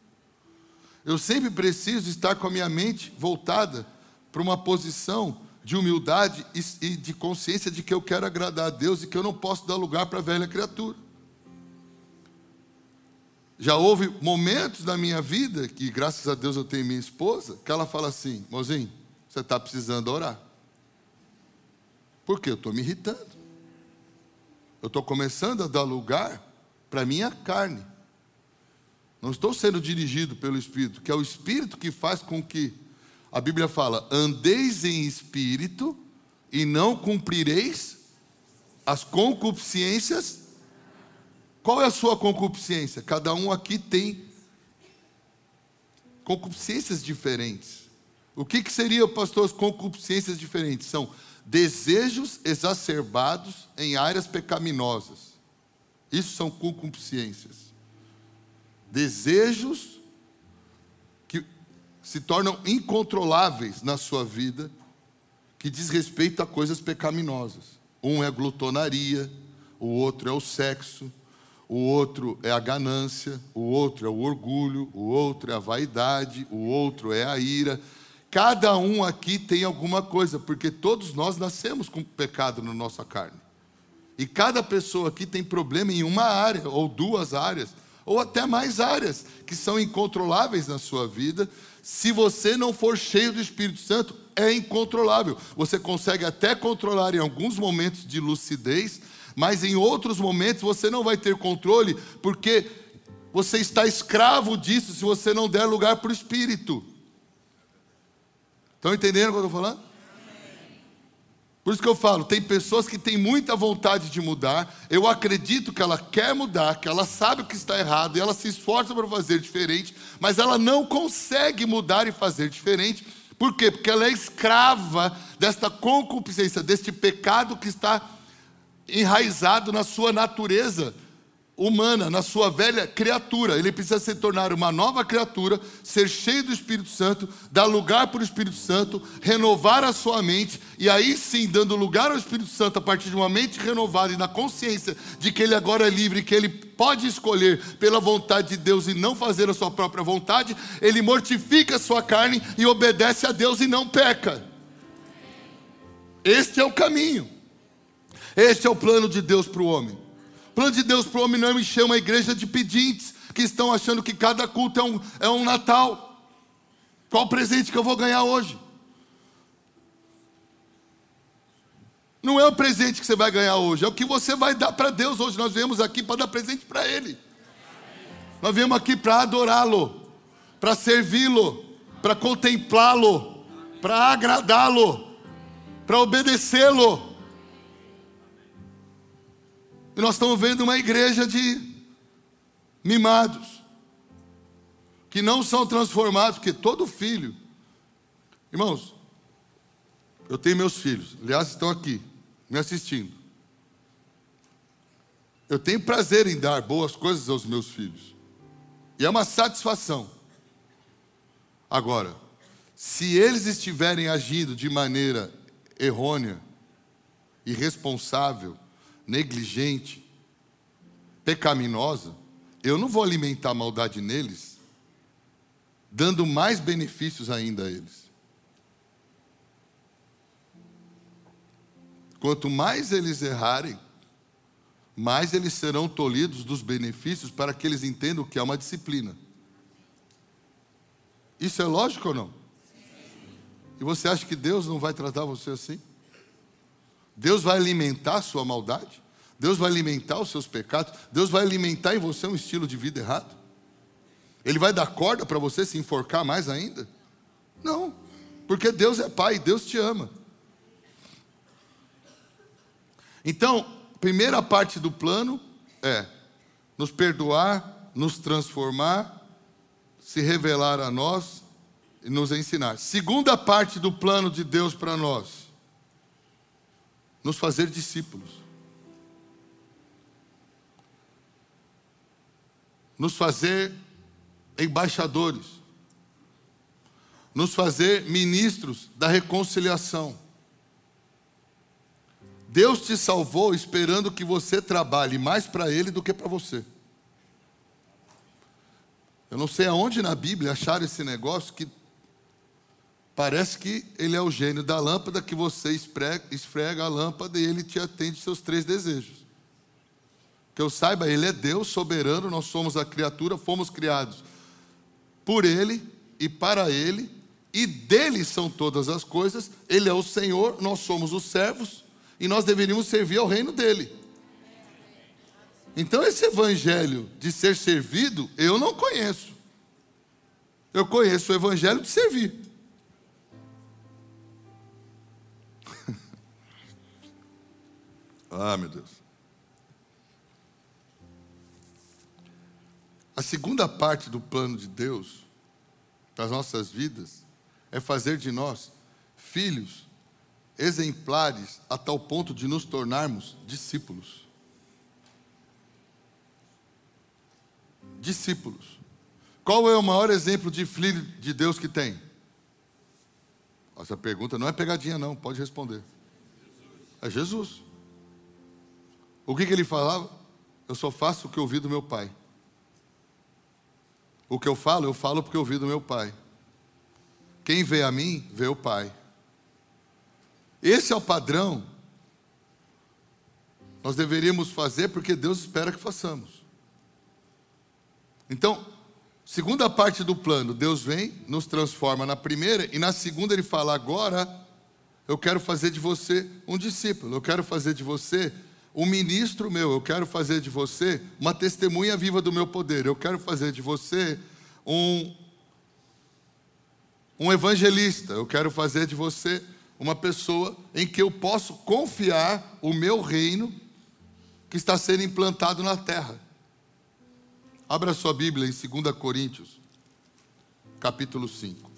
Eu sempre preciso estar com a minha mente voltada para uma posição de humildade e de consciência de que eu quero agradar a Deus e que eu não posso dar lugar para a velha criatura. Já houve momentos na minha vida que, graças a Deus, eu tenho minha esposa, que ela fala assim: mozinho, você está precisando orar. Por quê? Eu estou me irritando. Eu estou começando a dar lugar para a minha carne. Não estou sendo dirigido pelo Espírito, que é o Espírito que faz com que a Bíblia fala: andeis em espírito e não cumprireis as concupiscências. Qual é a sua concupiscência? Cada um aqui tem concupiscências diferentes. O que, que seria, pastor, as concupiscências diferentes? São desejos exacerbados em áreas pecaminosas. Isso são concupiscências. Desejos se tornam incontroláveis na sua vida, que diz respeito a coisas pecaminosas. Um é a glutonaria, o outro é o sexo, o outro é a ganância, o outro é o orgulho, o outro é a vaidade, o outro é a ira. Cada um aqui tem alguma coisa, porque todos nós nascemos com pecado na nossa carne. E cada pessoa aqui tem problema em uma área, ou duas áreas, ou até mais áreas, que são incontroláveis na sua vida, se você não for cheio do Espírito Santo, é incontrolável. Você consegue até controlar em alguns momentos de lucidez, mas em outros momentos você não vai ter controle, porque você está escravo disso se você não der lugar para o Espírito. Estão entendendo o que eu estou falando? Por isso que eu falo, tem pessoas que têm muita vontade de mudar, eu acredito que ela quer mudar, que ela sabe o que está errado e ela se esforça para fazer diferente, mas ela não consegue mudar e fazer diferente. Por quê? Porque ela é escrava desta concupiscência, deste pecado que está enraizado na sua natureza humana, na sua velha criatura. Ele precisa se tornar uma nova criatura, ser cheio do Espírito Santo, dar lugar para o Espírito Santo, renovar a sua mente, e aí sim, dando lugar ao Espírito Santo a partir de uma mente renovada e na consciência de que ele agora é livre, que ele pode escolher pela vontade de Deus e não fazer a sua própria vontade, ele mortifica a sua carne e obedece a Deus e não peca. Este é o caminho. Este é o plano de Deus para o homem. Plano de Deus para o homem não é encher uma igreja de pedintes que estão achando que cada culto é um, é um Natal. Qual o presente que eu vou ganhar hoje? Não é o presente que você vai ganhar hoje, é o que você vai dar para Deus hoje. Nós viemos aqui para dar presente para Ele. Nós viemos aqui para adorá-lo, para servi-lo, para contemplá-lo, para agradá-lo, para obedecê-lo. E nós estamos vendo uma igreja de mimados, que não são transformados, porque todo filho, irmãos, eu tenho meus filhos, aliás, estão aqui, me assistindo. Eu tenho prazer em dar boas coisas aos meus filhos, e é uma satisfação. Agora, se eles estiverem agindo de maneira errônea, irresponsável, negligente, pecaminosa, eu não vou alimentar maldade neles, dando mais benefícios ainda a eles. Quanto mais eles errarem, mais eles serão tolhidos dos benefícios para que eles entendam que é uma disciplina. Isso é lógico ou não? E você acha que Deus não vai tratar você assim? Deus vai alimentar a sua maldade? Deus vai alimentar os seus pecados? Deus vai alimentar em você um estilo de vida errado? Ele vai dar corda para você se enforcar mais ainda? Não, porque Deus é Pai, Deus te ama. Então, primeira parte do plano é nos perdoar, nos transformar, se revelar a nós e nos ensinar. Segunda parte do plano de Deus para nós, nos fazer discípulos. Nos fazer embaixadores. Nos fazer ministros da reconciliação. Deus te salvou esperando que você trabalhe mais para Ele do que para você. Eu não sei aonde na Bíblia acharam esse negócio que parece que ele é o gênio da lâmpada que você esfrega, esfrega a lâmpada e ele te atende seus três desejos. Que eu saiba, ele é Deus soberano, nós somos a criatura, fomos criados por ele e para ele, e dele são todas as coisas, ele é o Senhor, nós somos os servos e nós deveríamos servir ao reino dele. Então, esse evangelho de ser servido, eu não conheço. Eu conheço o evangelho de servir. Ah, meu Deus. A segunda parte do plano de Deus para as nossas vidas é fazer de nós filhos exemplares a tal ponto de nos tornarmos discípulos. Discípulos. Qual é o maior exemplo de filho de Deus que tem? Essa pergunta não é pegadinha, não, pode responder. É Jesus. O que, que ele falava? Eu só faço o que ouvi do meu pai. O que eu falo, eu falo porque ouvi do meu pai. Quem vê a mim, vê o pai. Esse é o padrão. Nós deveríamos fazer porque Deus espera que façamos. Então, segunda parte do plano, Deus vem, nos transforma na primeira, e na segunda ele fala: agora eu quero fazer de você um discípulo, eu quero fazer de você um ministro meu, eu quero fazer de você uma testemunha viva do meu poder, eu quero fazer de você um, um evangelista, eu quero fazer de você uma pessoa em que eu posso confiar o meu reino que está sendo implantado na terra. Abra sua Bíblia em 2 Coríntios, capítulo 5.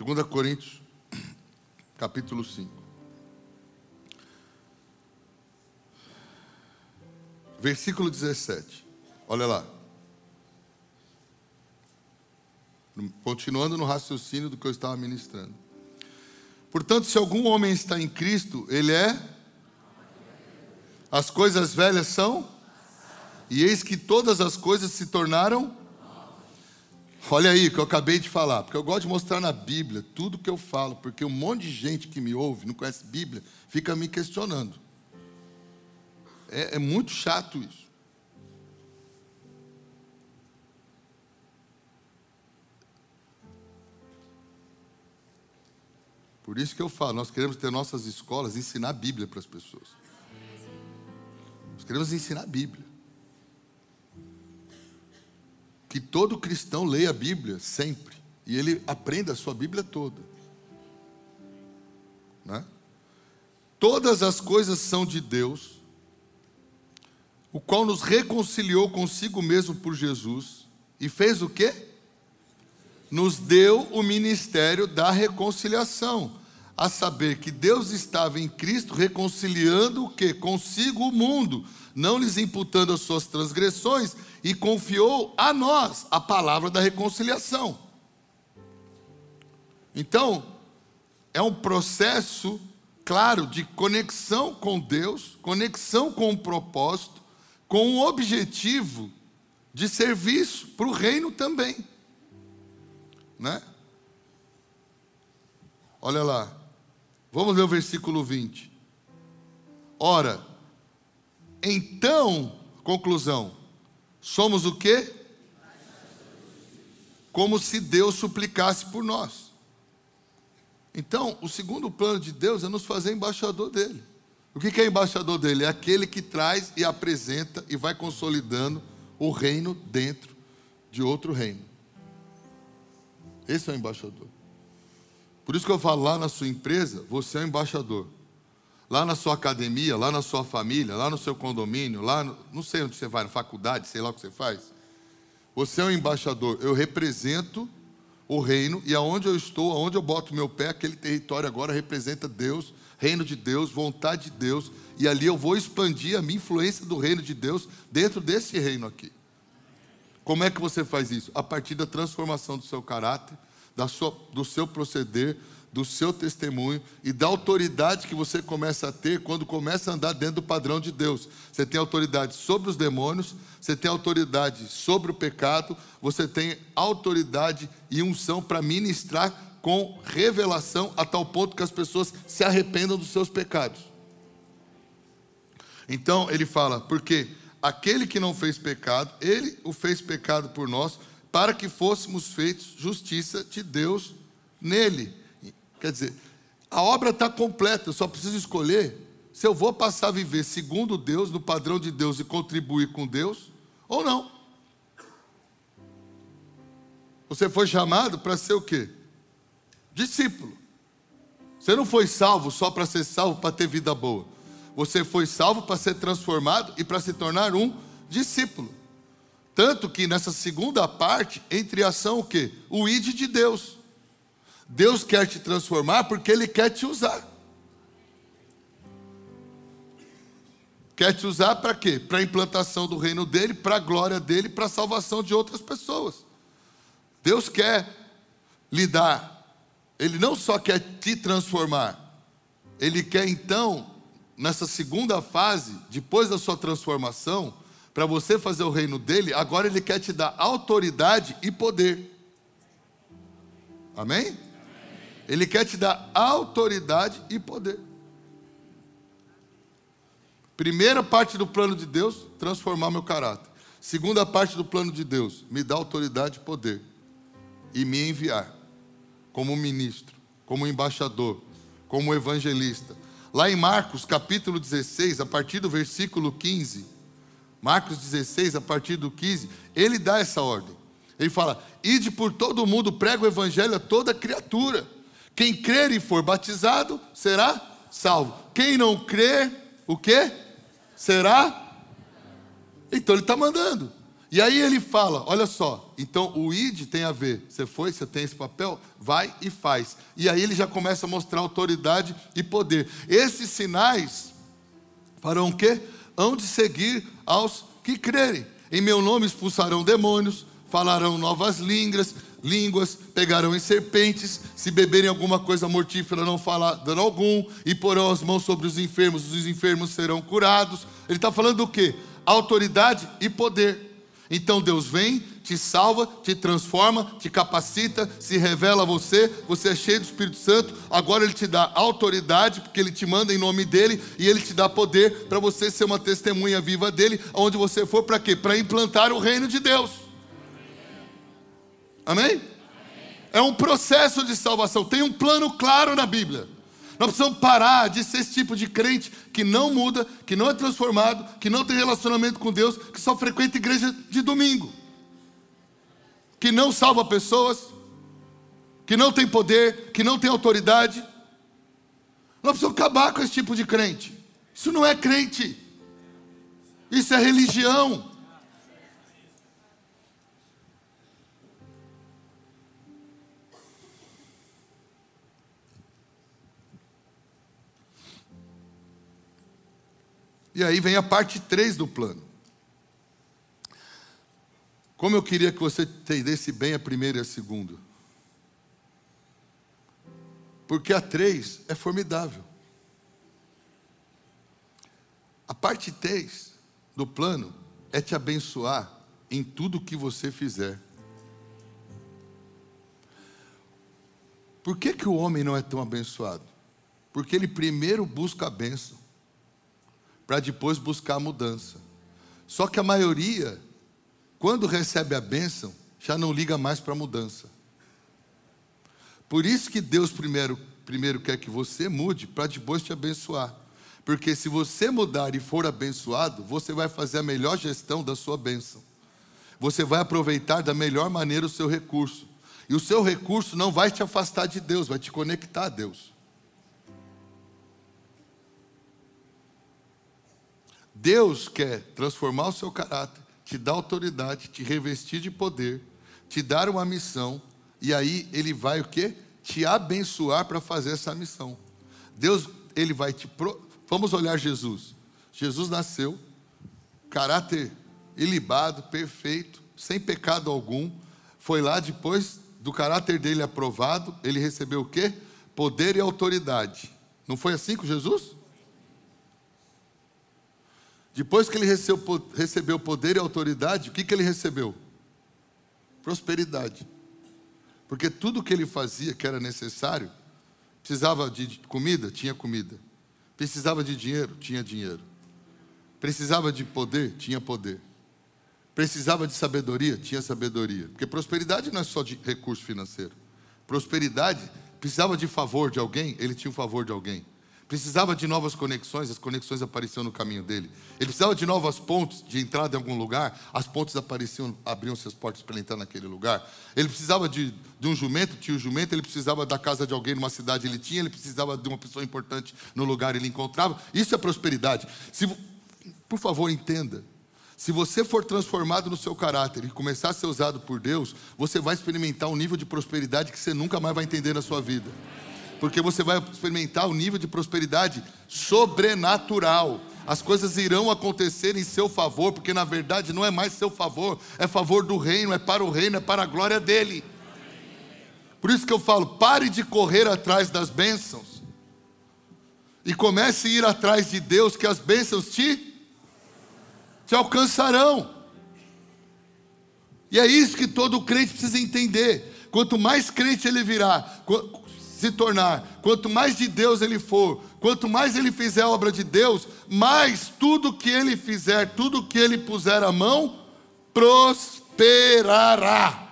Segunda Coríntios, capítulo 5. Versículo 17. Olha lá. Continuando no raciocínio do que eu estava ministrando. Portanto, se algum homem está em Cristo, ele é. As coisas velhas são. E eis que todas as coisas se tornaram Olha aí o que eu acabei de falar, porque eu gosto de mostrar na Bíblia tudo que eu falo, porque um monte de gente que me ouve, não conhece Bíblia, fica me questionando. É, é muito chato isso. Por isso que eu falo, nós queremos ter nossas escolas, ensinar a Bíblia para as pessoas. Nós queremos ensinar a Bíblia que todo cristão leia a Bíblia sempre e ele aprenda a sua Bíblia toda. Né? Todas as coisas são de Deus, o qual nos reconciliou consigo mesmo por Jesus e fez o quê? Nos deu o ministério da reconciliação, a saber que Deus estava em Cristo reconciliando o que? Consigo o mundo, não lhes imputando as suas transgressões e confiou a nós a palavra da reconciliação. Então, é um processo, claro, de conexão com Deus, conexão com o propósito, com o objetivo de serviço para o reino também. Né? Olha lá, vamos ver o versículo 20. Ora, então, conclusão, Somos o quê? Como se Deus suplicasse por nós. Então, o segundo plano de Deus é nos fazer embaixador dele. O que é embaixador dele? É aquele que traz e apresenta e vai consolidando o reino dentro de outro reino. Esse é o embaixador. Por isso que eu falo, lá na sua empresa, você é o embaixador. Lá na sua academia, lá na sua família, lá no seu condomínio, lá, no, não sei onde você vai, na faculdade, sei lá o que você faz. Você é um embaixador. Eu represento o reino e aonde eu estou, aonde eu boto meu pé, aquele território agora representa Deus, reino de Deus, vontade de Deus, e ali eu vou expandir a minha influência do reino de Deus dentro desse reino aqui. Como é que você faz isso? A partir da transformação do seu caráter, da sua, do seu proceder, do seu testemunho e da autoridade que você começa a ter quando começa a andar dentro do padrão de Deus. Você tem autoridade sobre os demônios, você tem autoridade sobre o pecado, você tem autoridade e unção para ministrar com revelação a tal ponto que as pessoas se arrependam dos seus pecados. Então ele fala, porque aquele que não fez pecado, ele o fez pecado por nós, para que fôssemos feitos justiça de Deus nele. Quer dizer, a obra está completa, eu só preciso escolher se eu vou passar a viver segundo Deus, no padrão de Deus e contribuir com Deus, ou não. Você foi chamado para ser o quê? Discípulo. Você não foi salvo só para ser salvo, para ter vida boa. Você foi salvo para ser transformado e para se tornar um discípulo. Tanto que nessa segunda parte, entre ação o quê? O id de Deus. Deus quer te transformar porque Ele quer te usar. Quer te usar para quê? Para a implantação do reino dele, para a glória dele, para a salvação de outras pessoas. Deus quer lhe dar. Ele não só quer te transformar, ele quer então, nessa segunda fase, depois da sua transformação, para você fazer o reino dele, agora ele quer te dar autoridade e poder. Amém? Ele quer te dar autoridade e poder. Primeira parte do plano de Deus, transformar meu caráter. Segunda parte do plano de Deus, me dar autoridade e poder. E me enviar como ministro, como embaixador, como evangelista. Lá em Marcos, capítulo 16, a partir do versículo 15, Marcos 16, a partir do 15, ele dá essa ordem. Ele fala: Ide por todo o mundo, prega o evangelho a toda criatura. Quem crer e for batizado será salvo. Quem não crer, o que? Será? Então ele está mandando. E aí ele fala: olha só, então o id tem a ver. Você foi, você tem esse papel, vai e faz. E aí ele já começa a mostrar autoridade e poder. Esses sinais farão o quê? Hão de seguir aos que crerem. Em meu nome expulsarão demônios, falarão novas línguas, línguas, pegarão em serpentes, se beberem alguma coisa mortífera, não falar dano algum, e porão as mãos sobre os enfermos, os enfermos serão curados. Ele está falando do que? Autoridade e poder. Então Deus vem, te salva, te transforma, te capacita, se revela a você, você é cheio do Espírito Santo, agora Ele te dá autoridade, porque Ele te manda em nome dEle, e Ele te dá poder para você ser uma testemunha viva dEle, onde você for, para quê? Para implantar o reino de Deus. Amém? É um processo de salvação, tem um plano claro na Bíblia. Nós precisamos parar de ser esse tipo de crente que não muda, que não é transformado, que não tem relacionamento com Deus, que só frequenta igreja de domingo, que não salva pessoas, que não tem poder, que não tem autoridade. Nós precisamos acabar com esse tipo de crente. Isso não é crente, isso é religião. E aí vem a parte 3 do plano. Como eu queria que você entendesse bem a primeira e a segunda. Porque a 3 é formidável. A parte 3 do plano é te abençoar em tudo que você fizer. Por que, que o homem não é tão abençoado? Porque ele primeiro busca a bênção para depois buscar a mudança. Só que a maioria, quando recebe a bênção, já não liga mais para a mudança. Por isso que Deus primeiro primeiro quer que você mude para depois te abençoar. Porque se você mudar e for abençoado, você vai fazer a melhor gestão da sua bênção. Você vai aproveitar da melhor maneira o seu recurso. E o seu recurso não vai te afastar de Deus, vai te conectar a Deus. Deus quer transformar o seu caráter, te dar autoridade, te revestir de poder, te dar uma missão, e aí ele vai o quê? Te abençoar para fazer essa missão. Deus, ele vai te pro... Vamos olhar Jesus. Jesus nasceu caráter ilibado, perfeito, sem pecado algum. Foi lá depois do caráter dele aprovado, ele recebeu o quê? Poder e autoridade. Não foi assim com Jesus? Depois que ele recebeu poder e autoridade, o que, que ele recebeu? Prosperidade. Porque tudo que ele fazia que era necessário, precisava de comida, tinha comida. Precisava de dinheiro, tinha dinheiro. Precisava de poder, tinha poder. Precisava de sabedoria, tinha sabedoria. Porque prosperidade não é só de recurso financeiro. Prosperidade precisava de favor de alguém, ele tinha o favor de alguém. Precisava de novas conexões, as conexões apareciam no caminho dele. Ele precisava de novas pontes de entrada em algum lugar, as pontes apareciam, abriam suas portas para ele entrar naquele lugar. Ele precisava de, de um jumento, tinha um jumento, ele precisava da casa de alguém numa cidade, ele tinha, ele precisava de uma pessoa importante no lugar, ele encontrava. Isso é prosperidade. Se, por favor, entenda. Se você for transformado no seu caráter e começar a ser usado por Deus, você vai experimentar um nível de prosperidade que você nunca mais vai entender na sua vida porque você vai experimentar o um nível de prosperidade sobrenatural. As coisas irão acontecer em seu favor, porque na verdade não é mais seu favor, é favor do reino, é para o reino, é para a glória dele. Por isso que eu falo, pare de correr atrás das bênçãos e comece a ir atrás de Deus, que as bênçãos te, te alcançarão. E é isso que todo crente precisa entender. Quanto mais crente ele virar, se tornar, quanto mais de Deus ele for, quanto mais ele fizer a obra de Deus, mais tudo que ele fizer, tudo que ele puser a mão, prosperará.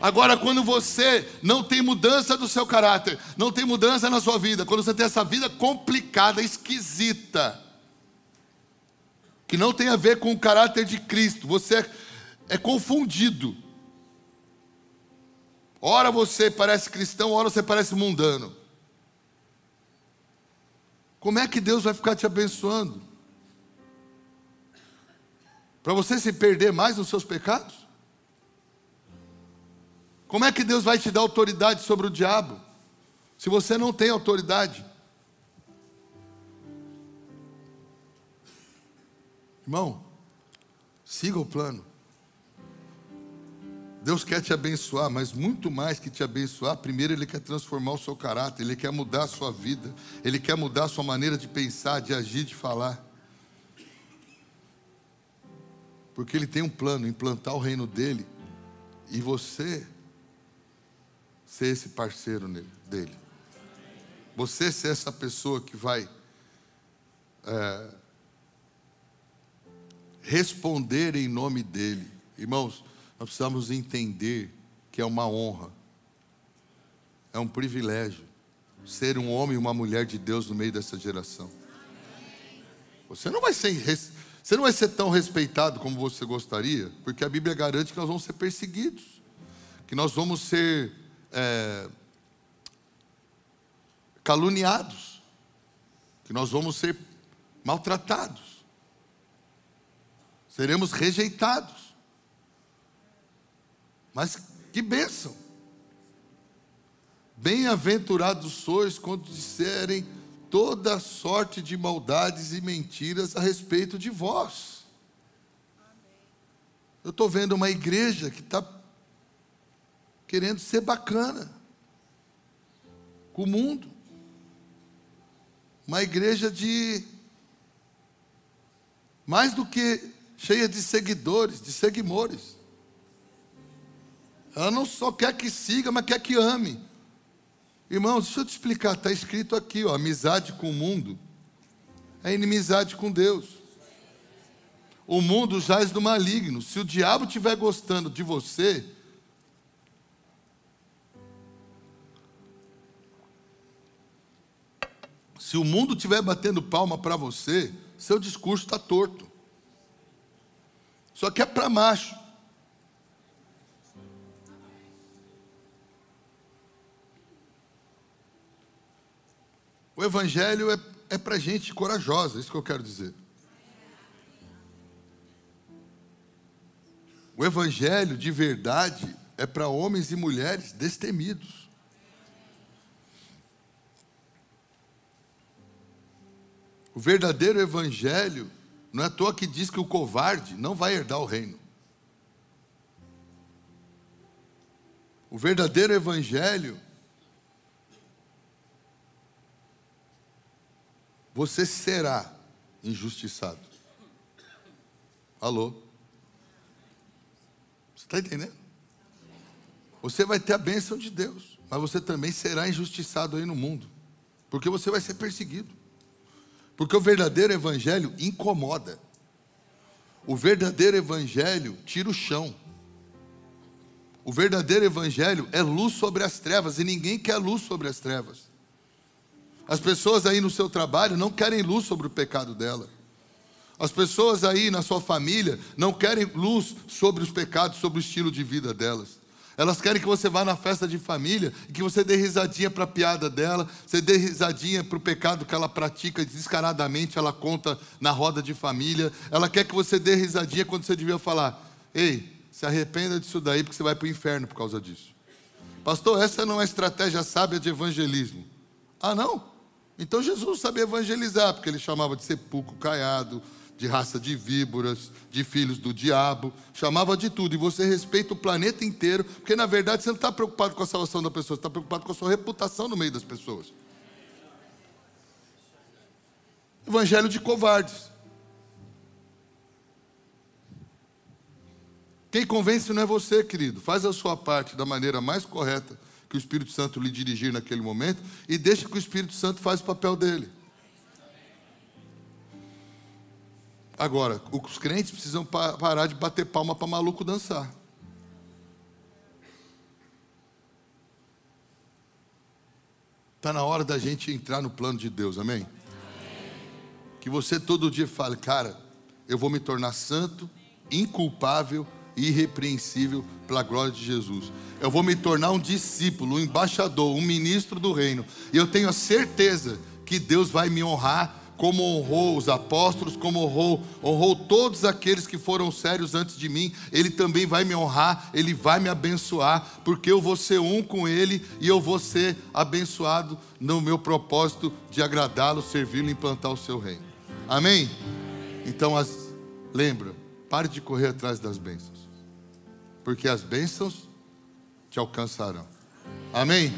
Agora, quando você não tem mudança do seu caráter, não tem mudança na sua vida, quando você tem essa vida complicada, esquisita, que não tem a ver com o caráter de Cristo, você é, é confundido. Ora você parece cristão, ora você parece mundano. Como é que Deus vai ficar te abençoando? Para você se perder mais nos seus pecados? Como é que Deus vai te dar autoridade sobre o diabo? Se você não tem autoridade. Irmão, siga o plano. Deus quer te abençoar, mas muito mais que te abençoar, primeiro Ele quer transformar o seu caráter, Ele quer mudar a sua vida, Ele quer mudar a sua maneira de pensar, de agir, de falar. Porque Ele tem um plano, implantar o reino dele, e você ser esse parceiro dele. Você ser essa pessoa que vai é, responder em nome dele. Irmãos, nós precisamos entender que é uma honra, é um privilégio ser um homem e uma mulher de Deus no meio dessa geração. Você não vai ser, você não vai ser tão respeitado como você gostaria, porque a Bíblia garante que nós vamos ser perseguidos, que nós vamos ser é, caluniados, que nós vamos ser maltratados, seremos rejeitados. Mas que bênção! Bem-aventurados sois quando disserem toda sorte de maldades e mentiras a respeito de vós. Eu estou vendo uma igreja que está querendo ser bacana com o mundo. Uma igreja de mais do que cheia de seguidores, de seguimores. Ela não só quer que siga, mas quer que ame. Irmãos, deixa eu te explicar, está escrito aqui, ó, amizade com o mundo é inimizade com Deus. O mundo jaz do maligno. Se o diabo estiver gostando de você, Se o mundo estiver batendo palma para você, seu discurso está torto. Só que é para macho. O Evangelho é, é para gente corajosa, é isso que eu quero dizer. O Evangelho de verdade é para homens e mulheres destemidos. O verdadeiro Evangelho não é à toa que diz que o covarde não vai herdar o reino. O verdadeiro Evangelho você será injustiçado. Alô? Você está entendendo? Você vai ter a bênção de Deus, mas você também será injustiçado aí no mundo, porque você vai ser perseguido. Porque o verdadeiro evangelho incomoda. O verdadeiro evangelho tira o chão. O verdadeiro evangelho é luz sobre as trevas e ninguém quer luz sobre as trevas. As pessoas aí no seu trabalho não querem luz sobre o pecado dela. As pessoas aí na sua família não querem luz sobre os pecados, sobre o estilo de vida delas. Elas querem que você vá na festa de família e que você dê risadinha para a piada dela, você dê risadinha para o pecado que ela pratica descaradamente, ela conta na roda de família. Ela quer que você dê risadinha quando você devia falar: Ei, se arrependa disso daí, porque você vai para o inferno por causa disso. Pastor, essa não é estratégia sábia de evangelismo. Ah, não? Então Jesus sabia evangelizar, porque ele chamava de sepulcro caiado, de raça de víboras, de filhos do diabo, chamava de tudo. E você respeita o planeta inteiro, porque na verdade você não está preocupado com a salvação da pessoa, você está preocupado com a sua reputação no meio das pessoas. Evangelho de covardes. Quem convence não é você, querido. Faz a sua parte da maneira mais correta que o Espírito Santo lhe dirigir naquele momento e deixa que o Espírito Santo faz o papel dele. Agora, os crentes precisam parar de bater palma para maluco dançar. Está na hora da gente entrar no plano de Deus, amém? amém? Que você todo dia fale, cara, eu vou me tornar santo, inculpável irrepreensível pela glória de Jesus. Eu vou me tornar um discípulo, um embaixador, um ministro do reino. E eu tenho a certeza que Deus vai me honrar como honrou os apóstolos, como honrou, honrou todos aqueles que foram sérios antes de mim, Ele também vai me honrar, Ele vai me abençoar, porque eu vou ser um com Ele e eu vou ser abençoado no meu propósito de agradá-lo, servi-lo e implantar o seu reino. Amém? Então, as, lembra, pare de correr atrás das bênçãos porque as bênçãos te alcançarão. Amém?